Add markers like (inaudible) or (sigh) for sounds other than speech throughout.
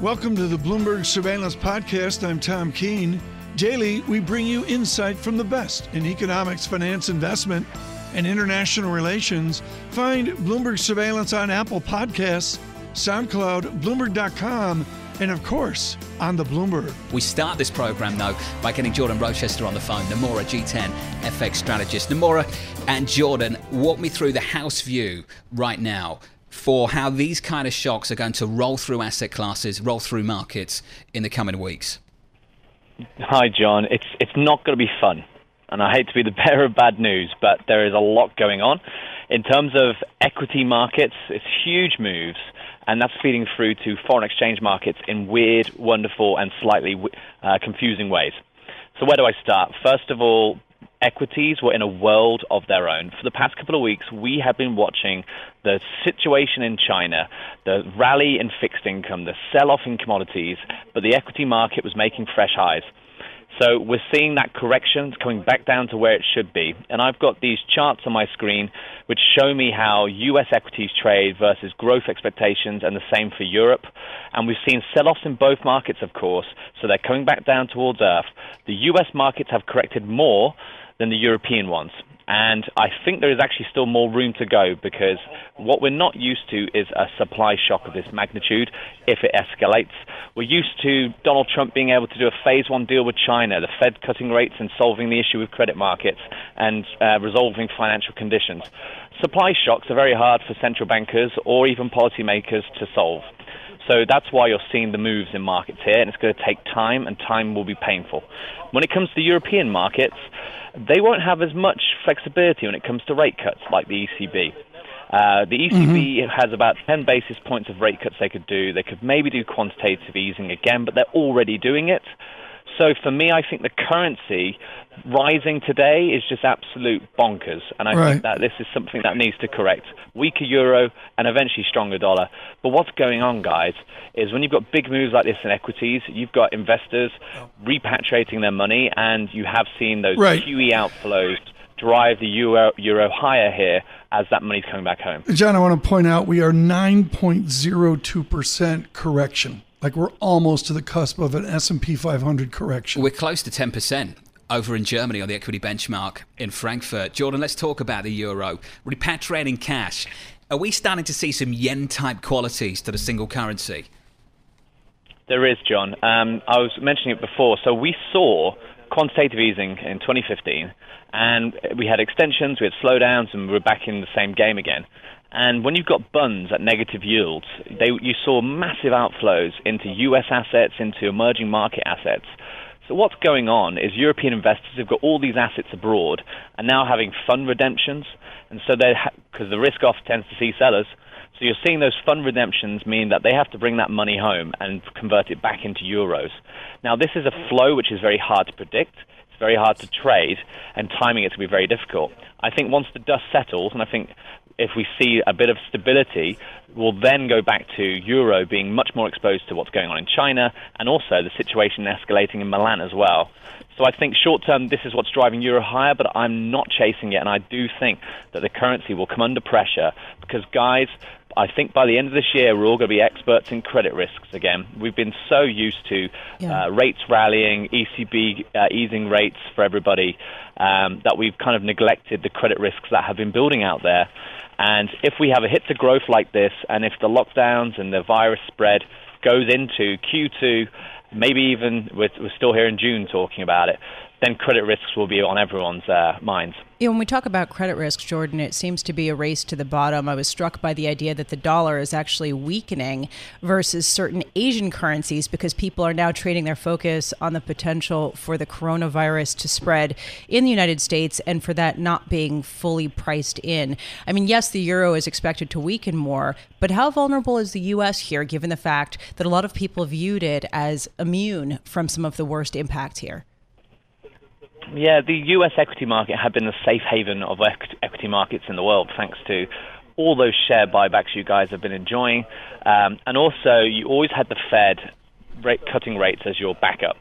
Welcome to the Bloomberg Surveillance Podcast. I'm Tom Keene. Daily, we bring you insight from the best in economics, finance, investment, and international relations. Find Bloomberg Surveillance on Apple Podcasts, SoundCloud, Bloomberg.com, and of course, on the Bloomberg. We start this program, though, by getting Jordan Rochester on the phone, Nomura G10 FX strategist. Nomura and Jordan, walk me through the house view right now for how these kind of shocks are going to roll through asset classes, roll through markets in the coming weeks? Hi, John. It's it's not going to be fun, and I hate to be the (laughs) bearer of bad news, but there is a lot going on in terms of equity markets. It's huge moves, and that's feeding through to foreign exchange markets in weird, wonderful, and slightly uh, confusing ways. So where do I start? First of all, equities were in a world of their own. For the past couple of weeks, we have been watching the situation in China, the rally in fixed income, the sell off in commodities, but the equity market was making fresh highs. So we're seeing that correction coming back down to where it should be. And I've got these charts on my screen which show me how US equities trade versus growth expectations and the same for Europe. And we've seen sell-offs in both markets, of course, so they're coming back down towards earth. The US markets have corrected more than the European ones. And I think there is actually still more room to go because what we're not used to is a supply shock of this magnitude if it escalates. We're used to Donald Trump being able to do a phase one deal with China, the Fed cutting rates and solving the issue with credit markets and uh, resolving financial conditions. Supply shocks are very hard for central bankers or even policymakers to solve. So that's why you're seeing the moves in markets here, and it's going to take time, and time will be painful. When it comes to European markets, they won't have as much flexibility when it comes to rate cuts like the ECB. Uh, the ECB mm-hmm. has about 10 basis points of rate cuts they could do. They could maybe do quantitative easing again, but they're already doing it. So for me, I think the currency rising today is just absolute bonkers, and I right. think that this is something that needs to correct. Weaker euro and eventually stronger dollar. But what's going on, guys, is when you've got big moves like this in equities, you've got investors repatriating their money, and you have seen those right. QE outflows drive the euro, euro higher here as that money's coming back home. John, I want to point out we are 9.02% correction like we're almost to the cusp of an S&P 500 correction. We're close to 10% over in Germany on the equity benchmark in Frankfurt. Jordan, let's talk about the euro. Repatriating cash. Are we starting to see some yen type qualities to the single currency? There is, John. Um, I was mentioning it before. So we saw quantitative easing in 2015, and we had extensions, we had slowdowns, and we were back in the same game again. And when you've got bunds at negative yields, they, you saw massive outflows into US assets, into emerging market assets. So what's going on is European investors have got all these assets abroad and now having fund redemptions, and so they because the risk off tends to see sellers. So you're seeing those fund redemptions mean that they have to bring that money home and convert it back into euros. Now this is a flow which is very hard to predict. It's very hard to trade, and timing it to be very difficult. I think once the dust settles, and I think if we see a bit of stability, we'll then go back to euro being much more exposed to what's going on in China and also the situation escalating in Milan as well. So I think short term this is what's driving euro higher, but I'm not chasing it, and I do think that the currency will come under pressure because guys. I think by the end of this year, we're all going to be experts in credit risks again. We've been so used to yeah. uh, rates rallying, ECB uh, easing rates for everybody, um, that we've kind of neglected the credit risks that have been building out there. And if we have a hit to growth like this, and if the lockdowns and the virus spread goes into Q2, maybe even we're, we're still here in June talking about it, then credit risks will be on everyone's uh, minds. You know, when we talk about credit risks, Jordan, it seems to be a race to the bottom. I was struck by the idea that the dollar is actually weakening versus certain Asian currencies because people are now trading their focus on the potential for the coronavirus to spread in the United States and for that not being fully priced in. I mean, yes, the euro is expected to weaken more, but how vulnerable is the U.S. here given the fact that a lot of people viewed it as immune from some of the worst impact here? Yeah, the U.S. equity market had been the safe haven of equity markets in the world, thanks to all those share buybacks you guys have been enjoying, um, and also you always had the Fed rate cutting rates as your backup,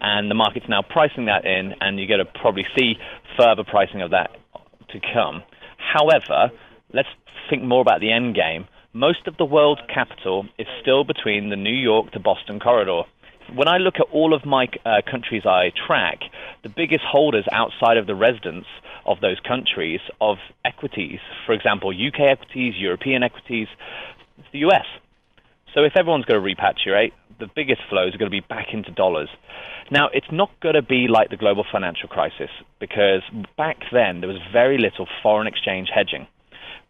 and the market's now pricing that in, and you're going to probably see further pricing of that to come. However, let's think more about the end game. most of the world's capital is still between the New York to Boston corridor. When I look at all of my uh, countries I track, the biggest holders outside of the residents of those countries of equities, for example, UK equities, European equities, it's the US. So if everyone's going to repatriate, the biggest flows are going to be back into dollars. Now, it's not going to be like the global financial crisis because back then there was very little foreign exchange hedging.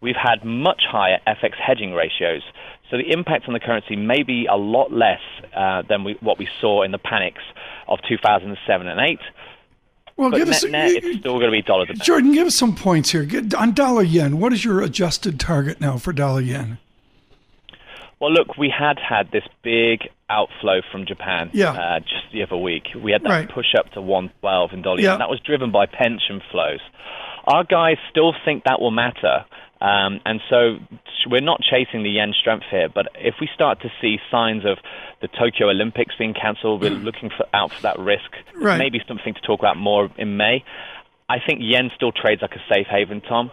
We've had much higher FX hedging ratios, so the impact on the currency may be a lot less uh, than we, what we saw in the panics of 2007 and 8. Well, but give net, us net, it's still going to be dollars. Jordan, give us some points here. On dollar yen, what is your adjusted target now for dollar yen? Well, look, we had had this big outflow from Japan yeah. uh, just the other week. We had that right. push up to 112 in dollar, yeah. and that was driven by pension flows. Our guys still think that will matter, um, and so we're not chasing the yen strength here. But if we start to see signs of the Tokyo Olympics being cancelled, we're looking for, out for that risk. Right. Maybe something to talk about more in May. I think yen still trades like a safe haven, Tom.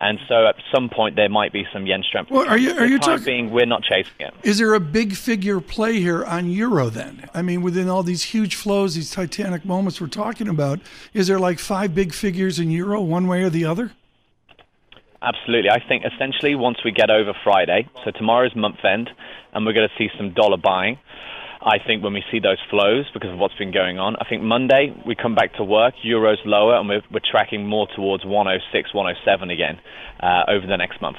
And so at some point there might be some yen strength. Well, are you are you talking? Being, we're not chasing it. Is there a big figure play here on euro then? I mean, within all these huge flows, these titanic moments we're talking about, is there like five big figures in euro, one way or the other? Absolutely. I think essentially once we get over Friday, so tomorrow's month end, and we're going to see some dollar buying. I think when we see those flows because of what's been going on, I think Monday we come back to work, euros lower, and we're, we're tracking more towards 106, 107 again uh, over the next month.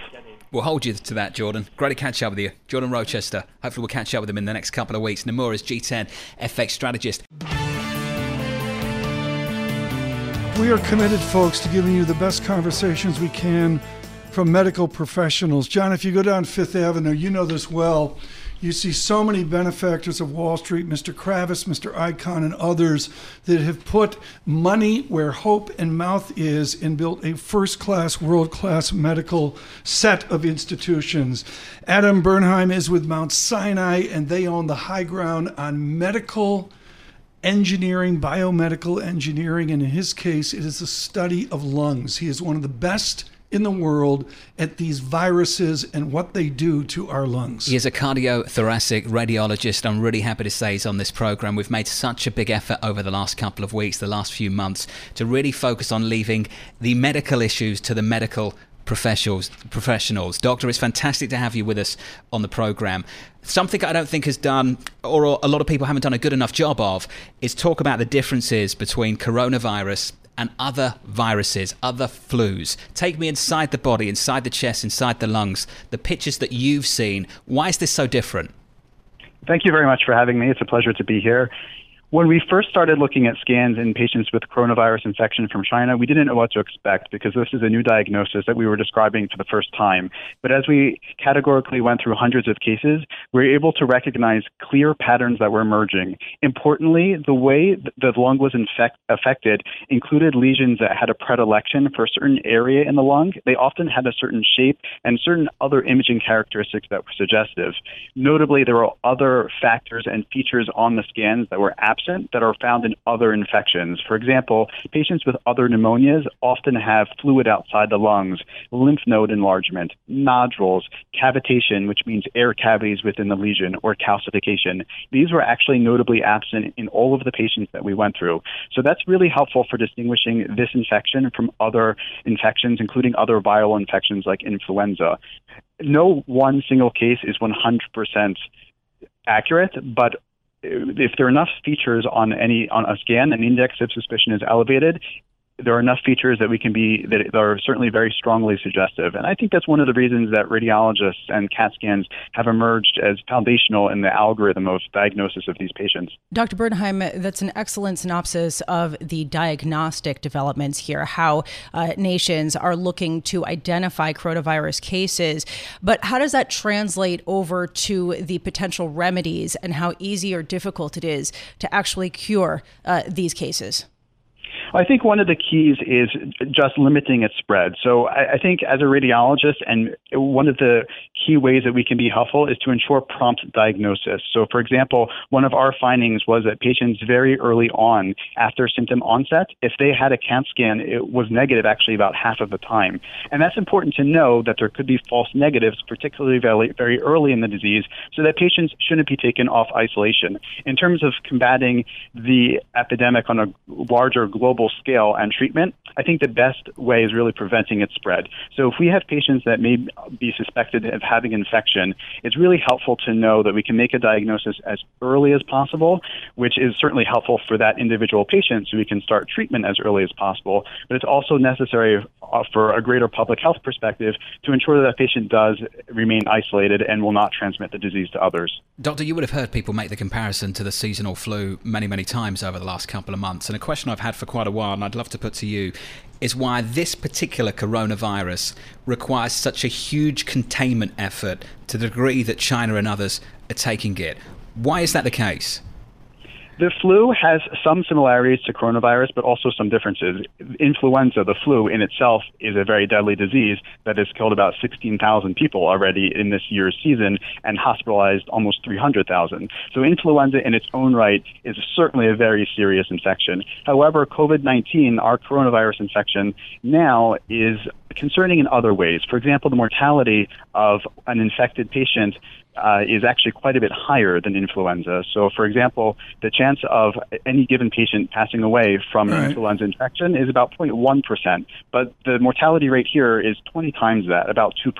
We'll hold you to that, Jordan. Great to catch up with you. Jordan Rochester. Hopefully, we'll catch up with him in the next couple of weeks. Nomura's G10 FX strategist. We are committed, folks, to giving you the best conversations we can from medical professionals. John, if you go down Fifth Avenue, you know this well. You see so many benefactors of Wall Street, Mr. Kravis, Mr. Icahn, and others that have put money where hope and mouth is and built a first class, world class medical set of institutions. Adam Bernheim is with Mount Sinai, and they own the high ground on medical engineering, biomedical engineering, and in his case, it is the study of lungs. He is one of the best in the world at these viruses and what they do to our lungs. He is a cardiothoracic radiologist. I'm really happy to say he's on this program. We've made such a big effort over the last couple of weeks, the last few months, to really focus on leaving the medical issues to the medical professionals. Professionals, doctor, it's fantastic to have you with us on the program. Something I don't think has done, or a lot of people haven't done a good enough job of, is talk about the differences between coronavirus and other viruses, other flus. Take me inside the body, inside the chest, inside the lungs, the pictures that you've seen. Why is this so different? Thank you very much for having me. It's a pleasure to be here. When we first started looking at scans in patients with coronavirus infection from China, we didn't know what to expect because this is a new diagnosis that we were describing for the first time. But as we categorically went through hundreds of cases, we were able to recognize clear patterns that were emerging. Importantly, the way the lung was infect- affected included lesions that had a predilection for a certain area in the lung. They often had a certain shape and certain other imaging characteristics that were suggestive. Notably, there were other factors and features on the scans that were absent absent that are found in other infections. For example, patients with other pneumonias often have fluid outside the lungs, lymph node enlargement, nodules, cavitation, which means air cavities within the lesion, or calcification. These were actually notably absent in all of the patients that we went through. So that's really helpful for distinguishing this infection from other infections, including other viral infections like influenza. No one single case is 100% accurate, but if there are enough features on any on a scan, an index of suspicion is elevated, there are enough features that we can be that are certainly very strongly suggestive. And I think that's one of the reasons that radiologists and CAT scans have emerged as foundational in the algorithm of diagnosis of these patients. Dr. Bernheim, that's an excellent synopsis of the diagnostic developments here, how uh, nations are looking to identify coronavirus cases. But how does that translate over to the potential remedies and how easy or difficult it is to actually cure uh, these cases? I think one of the keys is just limiting its spread. So I, I, think as a radiologist, and one of the key ways that we can be helpful is to ensure prompt diagnosis. So, for example, one of our findings was that patients very early on after symptom onset, if they had a CAT scan, it was negative actually about half of the time. And that's important to know that there could be false negatives, particularly very, very early in the disease, so that patients shouldn't be taken off isolation. In terms of combating the epidemic on a larger global scale and treatment, I think the best way is really preventing its spread. So if we have patients that may be suspected of having infection, it's really helpful to know that we can make a diagnosis as early as possible, which is certainly helpful for that individual patient so we can start treatment as early as possible. But it's also necessary uh, for a greater public health perspective to ensure that that patient does remain isolated and will not transmit the disease to others. Doctor, you would have heard people make the comparison to the seasonal flu many, many times over the last couple of months. And a question I've had for quite a while, and I'd love to put to you, is why this particular coronavirus requires such a huge containment effort to the degree that China and others are taking it. Why is that the case? The flu has some similarities to coronavirus, but also some differences. Influenza, the flu in itself, is a very deadly disease that has killed about 16,000 people already in this year's season and hospitalized almost 300,000. So influenza in its own right is certainly a very serious infection. However, COVID 19, our coronavirus infection, now is concerning in other ways. For example, the mortality of an infected patient uh, is actually quite a bit higher than influenza. So, for example, the chance of any given patient passing away from right. influenza infection is about 0.1%, but the mortality rate here is 20 times that, about 2%.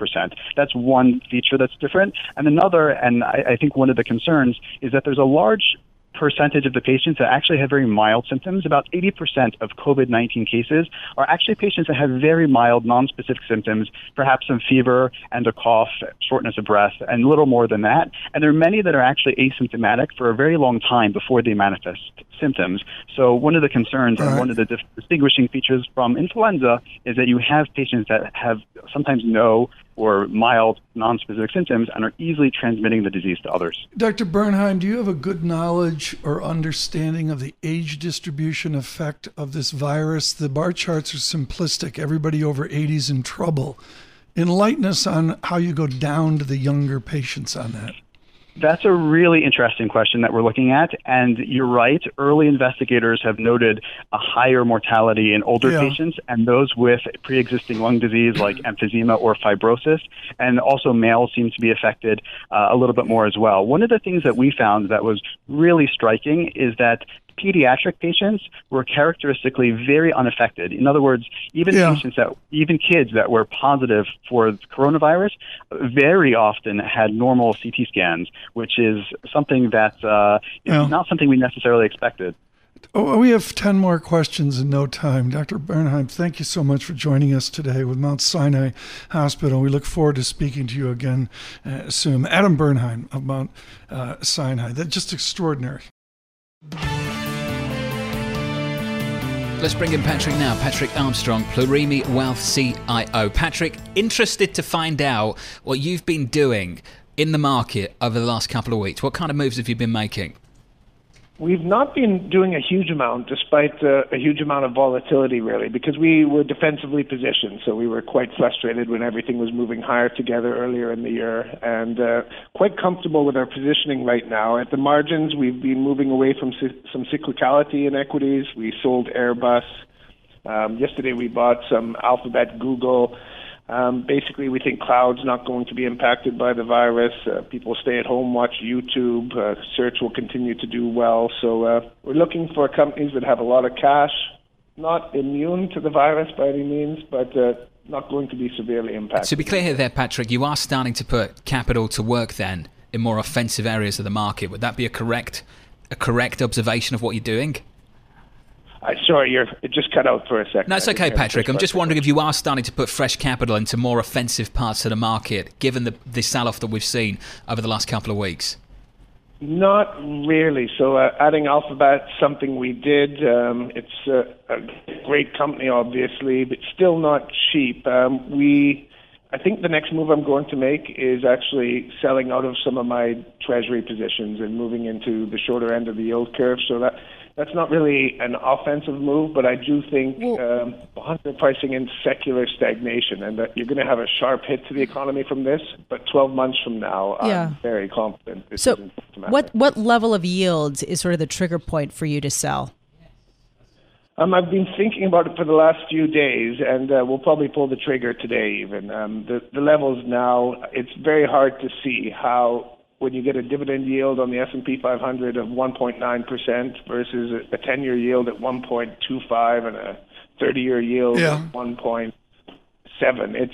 That's one feature that's different. And another, and I, I think one of the concerns, is that there's a large percentage of the patients that actually have very mild symptoms. About 80% of COVID 19 cases are actually patients that have very mild, non-specific symptoms, perhaps some fever and a cough, shortness of breath, and little more than that. And there are many that are actually asymptomatic for a very long time before they manifest symptoms. So one of the concerns and one of the distinguishing features from influenza is that you have patients that have sometimes no or mild non-specific symptoms and are easily transmitting the disease to others. Dr. Bernheim, do you have a good knowledge or understanding of the age distribution effect of this virus? The bar charts are simplistic. Everybody over 80 is in trouble. Enlighten us on how you go down to the younger patients on that. That's a really interesting question that we're looking at. And you're right, early investigators have noted a higher mortality in older yeah. patients and those with pre existing lung disease like (clears throat) emphysema or fibrosis. And also, males seem to be affected uh, a little bit more as well. One of the things that we found that was really striking is that pediatric patients were characteristically very unaffected. In other words, even yeah. patients that, even kids that were positive for coronavirus, very often had normal CT scans, which is something that uh, yeah. not something we necessarily expected. Oh, we have 10 more questions in no time. Dr. Bernheim, thank you so much for joining us today with Mount Sinai Hospital. We look forward to speaking to you again uh, soon. Adam Bernheim of Mount uh, Sinai. That's just extraordinary. Let's bring in Patrick now. Patrick Armstrong, Plurimi Wealth CIO. Patrick, interested to find out what you've been doing in the market over the last couple of weeks. What kind of moves have you been making? We've not been doing a huge amount, despite uh, a huge amount of volatility, really, because we were defensively positioned. So we were quite frustrated when everything was moving higher together earlier in the year, and uh, quite comfortable with our positioning right now. At the margins, we've been moving away from some cyclicality in equities. We sold Airbus. Um, yesterday, we bought some Alphabet, Google. Um, basically, we think cloud's not going to be impacted by the virus. Uh, people stay at home, watch YouTube. Uh, search will continue to do well. So uh, we're looking for companies that have a lot of cash, not immune to the virus by any means, but uh, not going to be severely impacted. To be clear here, there, Patrick, you are starting to put capital to work then in more offensive areas of the market. Would that be a correct, a correct observation of what you're doing? Uh, sorry, you're, it just cut out for a second. No, it's okay, Patrick. I'm just wondering if you are starting to put fresh capital into more offensive parts of the market, given the, the sell off that we've seen over the last couple of weeks. Not really. So, uh, adding Alphabet, something we did. Um, it's a, a, great company, obviously, but still not cheap. Um, we, I think the next move I'm going to make is actually selling out of some of my treasury positions and moving into the shorter end of the yield curve. So that that's not really an offensive move, but I do think well, um, bonds are pricing in secular stagnation, and that you're going to have a sharp hit to the economy from this. But 12 months from now, yeah. I'm very confident. so, what what level of yields is sort of the trigger point for you to sell? Um, I've been thinking about it for the last few days, and uh, we'll probably pull the trigger today. Even um, the the levels now, it's very hard to see how when you get a dividend yield on the S&P 500 of 1.9% versus a 10-year yield at 1.25 and a 30-year yield yeah. at 1.7. It's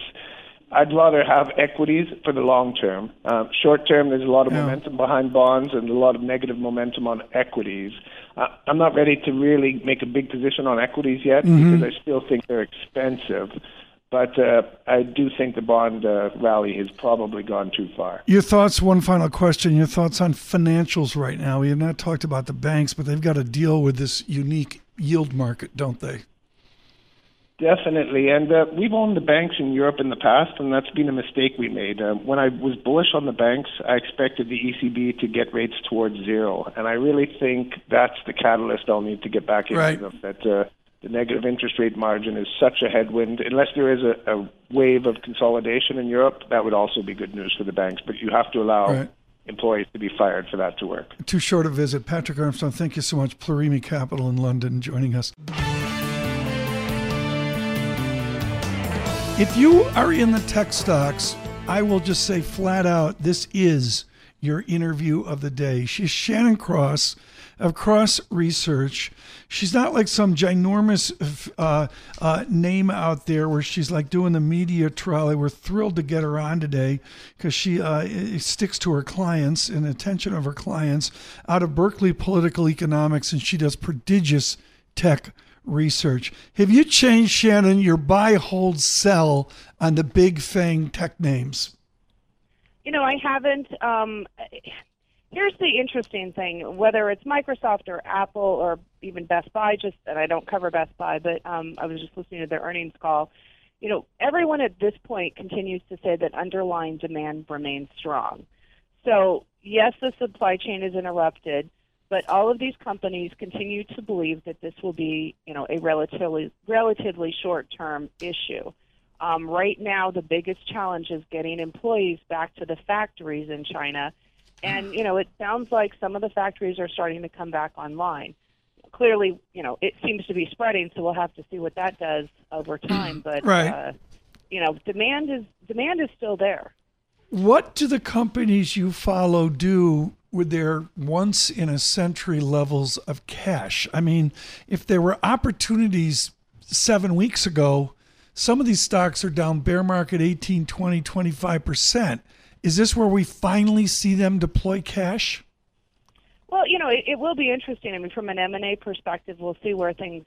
I'd rather have equities for the long term. Uh, short term, there's a lot of yeah. momentum behind bonds and a lot of negative momentum on equities. Uh, I'm not ready to really make a big position on equities yet mm-hmm. because I still think they're expensive. But uh, I do think the bond uh, rally has probably gone too far. Your thoughts, one final question. Your thoughts on financials right now. We have not talked about the banks, but they've got to deal with this unique yield market, don't they? Definitely. And uh, we've owned the banks in Europe in the past, and that's been a mistake we made. Uh, when I was bullish on the banks, I expected the ECB to get rates towards zero. And I really think that's the catalyst I'll need to get back into right. them. That uh, the negative interest rate margin is such a headwind. Unless there is a, a, wave of consolidation in Europe, that would also be good news for the banks. But you have to allow right. employees to be fired for that to work. Too short a visit. Patrick Armstrong, thank you so much. Plurimi Capital in London joining us. If you are in the tech stocks, I will just say flat out this is your interview of the day. She's Shannon Cross of Cross Research. She's not like some ginormous uh, uh, name out there where she's like doing the media trolley. We're thrilled to get her on today because she uh, sticks to her clients and attention of her clients out of Berkeley Political Economics, and she does prodigious tech research. Have you changed, Shannon, your buy, hold, sell on the big FANG tech names? You know, I haven't. Um, here's the interesting thing: whether it's Microsoft or Apple or even Best Buy, just and I don't cover Best Buy, but um, I was just listening to their earnings call. You know, everyone at this point continues to say that underlying demand remains strong. So yes, the supply chain is interrupted, but all of these companies continue to believe that this will be, you know, a relatively relatively short-term issue. Um, right now, the biggest challenge is getting employees back to the factories in China. And, you know, it sounds like some of the factories are starting to come back online. Clearly, you know, it seems to be spreading, so we'll have to see what that does over time. But, right. uh, you know, demand is demand is still there. What do the companies you follow do with their once in a century levels of cash? I mean, if there were opportunities seven weeks ago, some of these stocks are down bear market 18, 20, 25%. Is this where we finally see them deploy cash? Well, you know, it, it will be interesting. I mean, from an M&A perspective, we'll see where things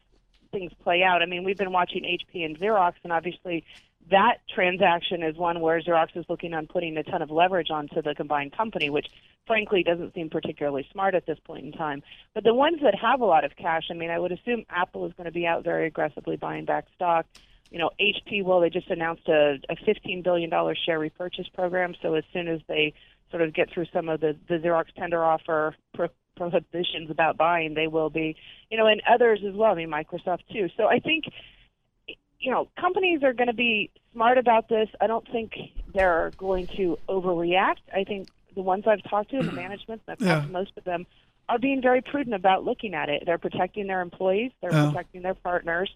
things play out. I mean, we've been watching HP and Xerox, and obviously that transaction is one where Xerox is looking on putting a ton of leverage onto the combined company, which frankly doesn't seem particularly smart at this point in time. But the ones that have a lot of cash, I mean, I would assume Apple is going to be out very aggressively buying back stock you know, HP, well, they just announced a, a $15 billion share repurchase program. So as soon as they sort of get through some of the, the Xerox tender offer pro- prohibitions about buying, they will be, you know, and others as well. I mean, Microsoft too. So I think, you know, companies are going to be smart about this. I don't think they're going to overreact. I think the ones I've talked to, the mm-hmm. management, I've yeah. talked to most of them, are being very prudent about looking at it. They're protecting their employees, they're yeah. protecting their partners,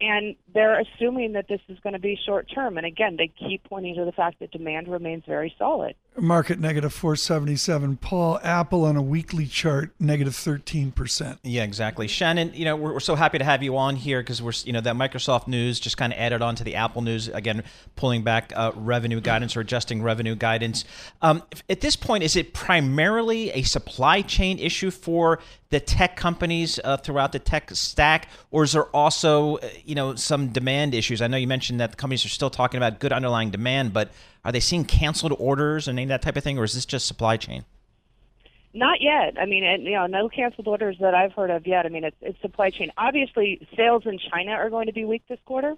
and they're assuming that this is going to be short term. And again, they keep pointing to the fact that demand remains very solid. Market negative 477. Paul, Apple on a weekly chart, negative 13%. Yeah, exactly. Shannon, you know, we're, we're so happy to have you on here because we're, you know, that Microsoft news just kind of added on to the Apple news, again, pulling back uh, revenue guidance or adjusting revenue guidance. Um, at this point, is it primarily a supply chain issue for the tech companies uh, throughout the tech stack, or is there also, uh, you know, some demand issues? I know you mentioned that the companies are still talking about good underlying demand, but are they seeing canceled orders and any of that type of thing, or is this just supply chain? Not yet. I mean, you know, no canceled orders that I've heard of yet. I mean, it's, it's supply chain. Obviously, sales in China are going to be weak this quarter,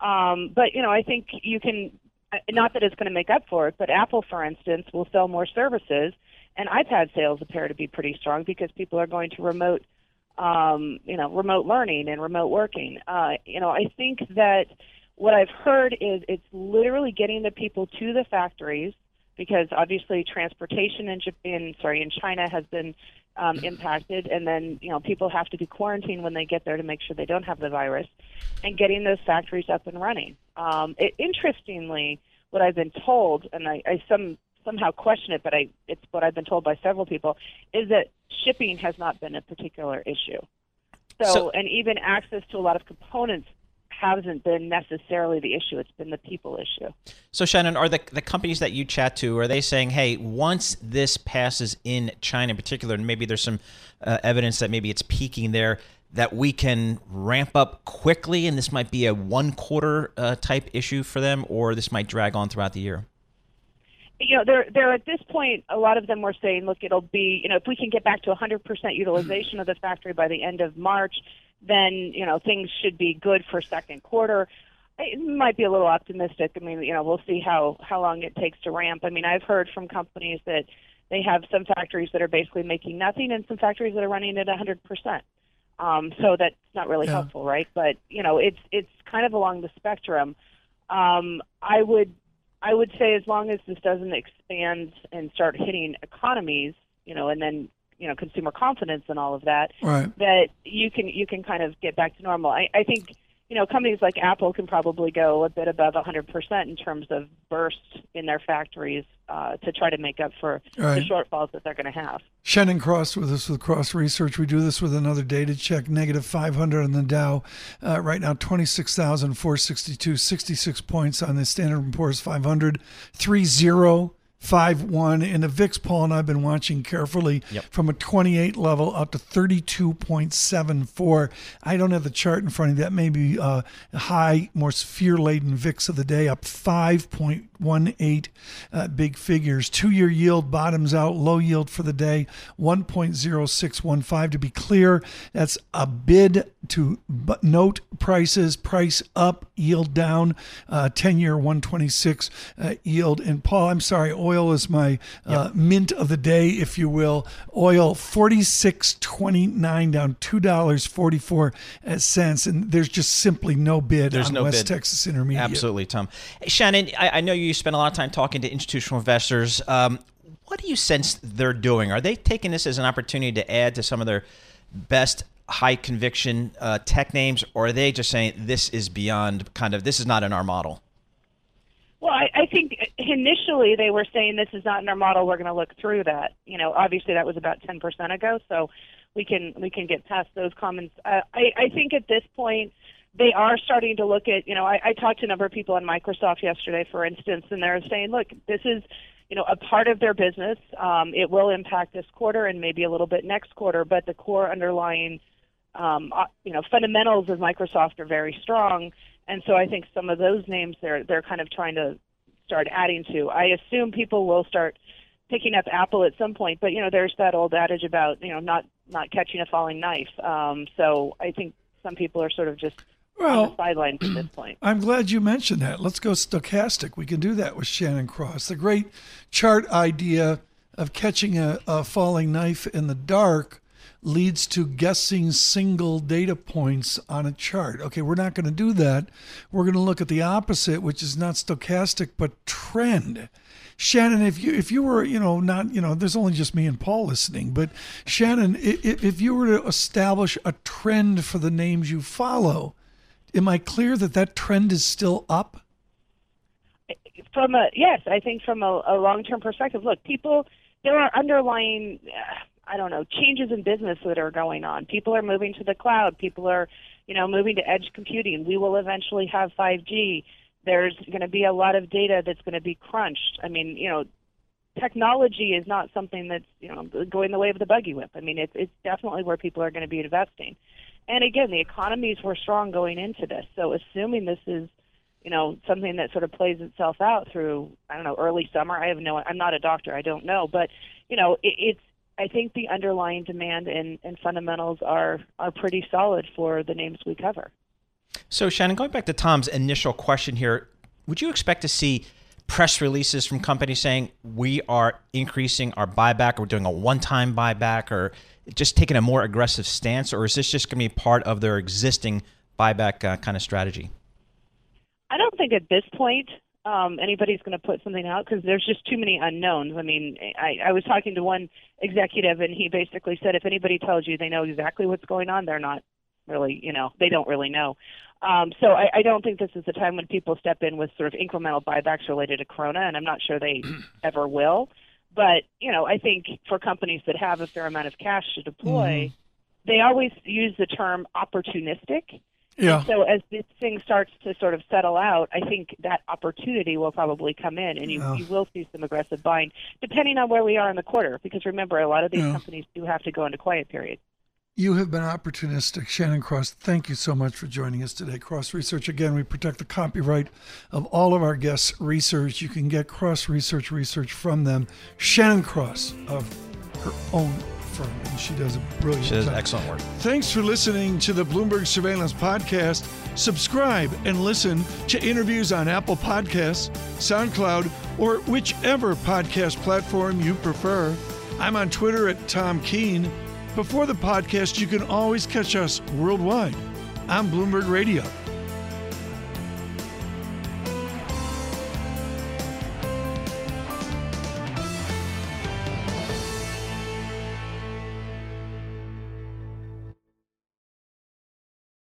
um, but you know, I think you can. Uh, not that it's going to make up for it, but Apple, for instance, will sell more services, and iPad sales appear to be pretty strong because people are going to remote um, you know, remote learning and remote working. Uh, you know, I think that what I've heard is it's literally getting the people to the factories because obviously transportation in Japan, sorry, in China has been um, impacted, and then you know people have to be quarantined when they get there to make sure they don't have the virus, and getting those factories up and running. Um, it, interestingly, what I've been told, and I, I some somehow question it, but I it's what I've been told by several people, is that shipping has not been a particular issue. So, So- and even access to a lot of components hasn't been necessarily the issue. It's been the people issue. So Shannon, are the the companies that you chat to are they saying, hey, once this passes in China in particular, and maybe there's some uh, evidence that maybe it's peaking there, that we can ramp up quickly, and this might be a one quarter uh, type issue for them, or this might drag on throughout the year. you know, they're they're at this point. A lot of them were saying, look, it'll be, you know, if we can get back to 100% utilization of the factory by the end of March, then you know things should be good for second quarter. It might be a little optimistic. I mean, you know, we'll see how how long it takes to ramp. I mean, I've heard from companies that they have some factories that are basically making nothing, and some factories that are running at 100%. Um, so that's not really Yeah. helpful, right? But you know, it's it's kind of along the spectrum. Um, I would I would say as long as this doesn't expand and start hitting economies, you know, and then you know consumer confidence and all of that, Right. that you can you can kind of get back to normal. I, I think you know companies like Apple can probably go a bit above 100% in terms of burst in their factories uh, to try to make up for Right. the shortfalls that they're going to have. Shannon Cross with us with Cross Research. We do this with another data check, negative 500 on the Dow. Uh, right now, 26,462, 66 points on the Standard & Poor's 500, 3051. In the VIX poll, and I've been watching carefully from a 28 level up to 32.74. I don't have the chart in front of me. That may be uh, high, more fear-laden VIX of the day, up 5.18 uh, big figures. Two-year yield bottoms out, low yield for the day, 1.0615. To be clear, that's a bid to note prices, price up, yield down, uh, 10-year 126 uh, yield. And Paul, I'm sorry, oil is my uh, mint of the day, if you will. Oil 46.29 down two dollars 44 cents, and there's just simply no bid There's on no West bid. Texas Intermediate. Absolutely, Tom. Hey, Shannon, I, I know you spend a lot of time talking to institutional investors. Um, what do you sense they're doing? Are they taking this as an opportunity to add to some of their best high conviction uh, tech names, or are they just saying this is beyond kind of this is not in our model? Well, I, I think initially they were saying this is not in our model. We're going to look through that. You know, obviously that was about 10% ago, so we can we can get past those comments. Uh, I, I think at this point they are starting to look at. You know, I, I talked to a number of people on Microsoft yesterday, for instance, and they're saying, look, this is you know a part of their business. Um, it will impact this quarter and maybe a little bit next quarter, but the core underlying um, uh, you know fundamentals of Microsoft are very strong, and so I think some of those names they're they're kind of trying to start adding to. I assume people will start picking up Apple at some point, but you know there's that old adage about you know not not catching a falling knife. Um, so I think some people are sort of just on Well, the sidelines at this (clears throat) point. I'm glad you mentioned that. Let's go stochastic. We can do that with Shannon Cross. The great chart idea of catching a, a falling knife in the dark leads to guessing single data points on a chart. Okay, we're not going to do that. We're going to look at the opposite, which is not stochastic but trend. Shannon, if you if you were you know not you know there's only just me and Paul listening, but Shannon, i- i- if you were to establish a trend for the names you follow, am I clear that that trend is still up? from a yes, I think from a, a long-term perspective. Look, people there are underlying uh, I don't know changes in business that are going on. People are moving to the cloud. People are you know moving to edge computing. We will eventually have 5G. There's going to be a lot of data that's going to be crunched. I mean, you know, technology is not something that's you know going the way of the buggy whip. I mean, it's it's definitely where people are going to be investing. And again, the economies were strong going into this. So assuming this is you know something that sort of plays itself out through I don't know early summer. I have no. I'm not a doctor. I don't know, but you know it, it's. I think the underlying demand and, and fundamentals are are pretty solid for the names we cover. So, Shannon, going back to Tom's initial question here, would you expect to see press releases from companies saying we are increasing our buyback, or we're doing a one-time buyback, or just taking a more aggressive stance, or is this just going to be part of their existing buyback uh, kind of strategy? I don't think at this point um, anybody's going to put something out because there's just too many unknowns. I mean, I, I was talking to one executive, and he basically said if anybody tells you they know exactly what's going on, they're not really, you know, they don't really know. Um, so I, I don't think this is the time when people step in with sort of incremental buybacks related to Corona, and I'm not sure they (clears throat) ever will. But you know, I think for companies that have a fair amount of cash to deploy, mm-hmm. they always use the term opportunistic. Yeah. And so as this thing starts to sort of settle out, I think that opportunity will probably come in, and you, yeah. you will see some aggressive buying, depending on where we are in the quarter. Because remember, a lot of these yeah. companies do have to go into quiet periods. You have been opportunistic. Shannon Cross, thank you so much for joining us today. Cross Research, again, we protect the copyright of all of our guests' research. You can get Cross Research research from them. Shannon Cross of her own firm, and she does a brilliant She does job. excellent work. Thanks for listening to the Bloomberg Surveillance Podcast. Subscribe and listen to interviews on Apple Podcasts, SoundCloud, or whichever podcast platform you prefer. I'm on Twitter at Tom Keene. Before the podcast, you can always catch us worldwide on Bloomberg Radio.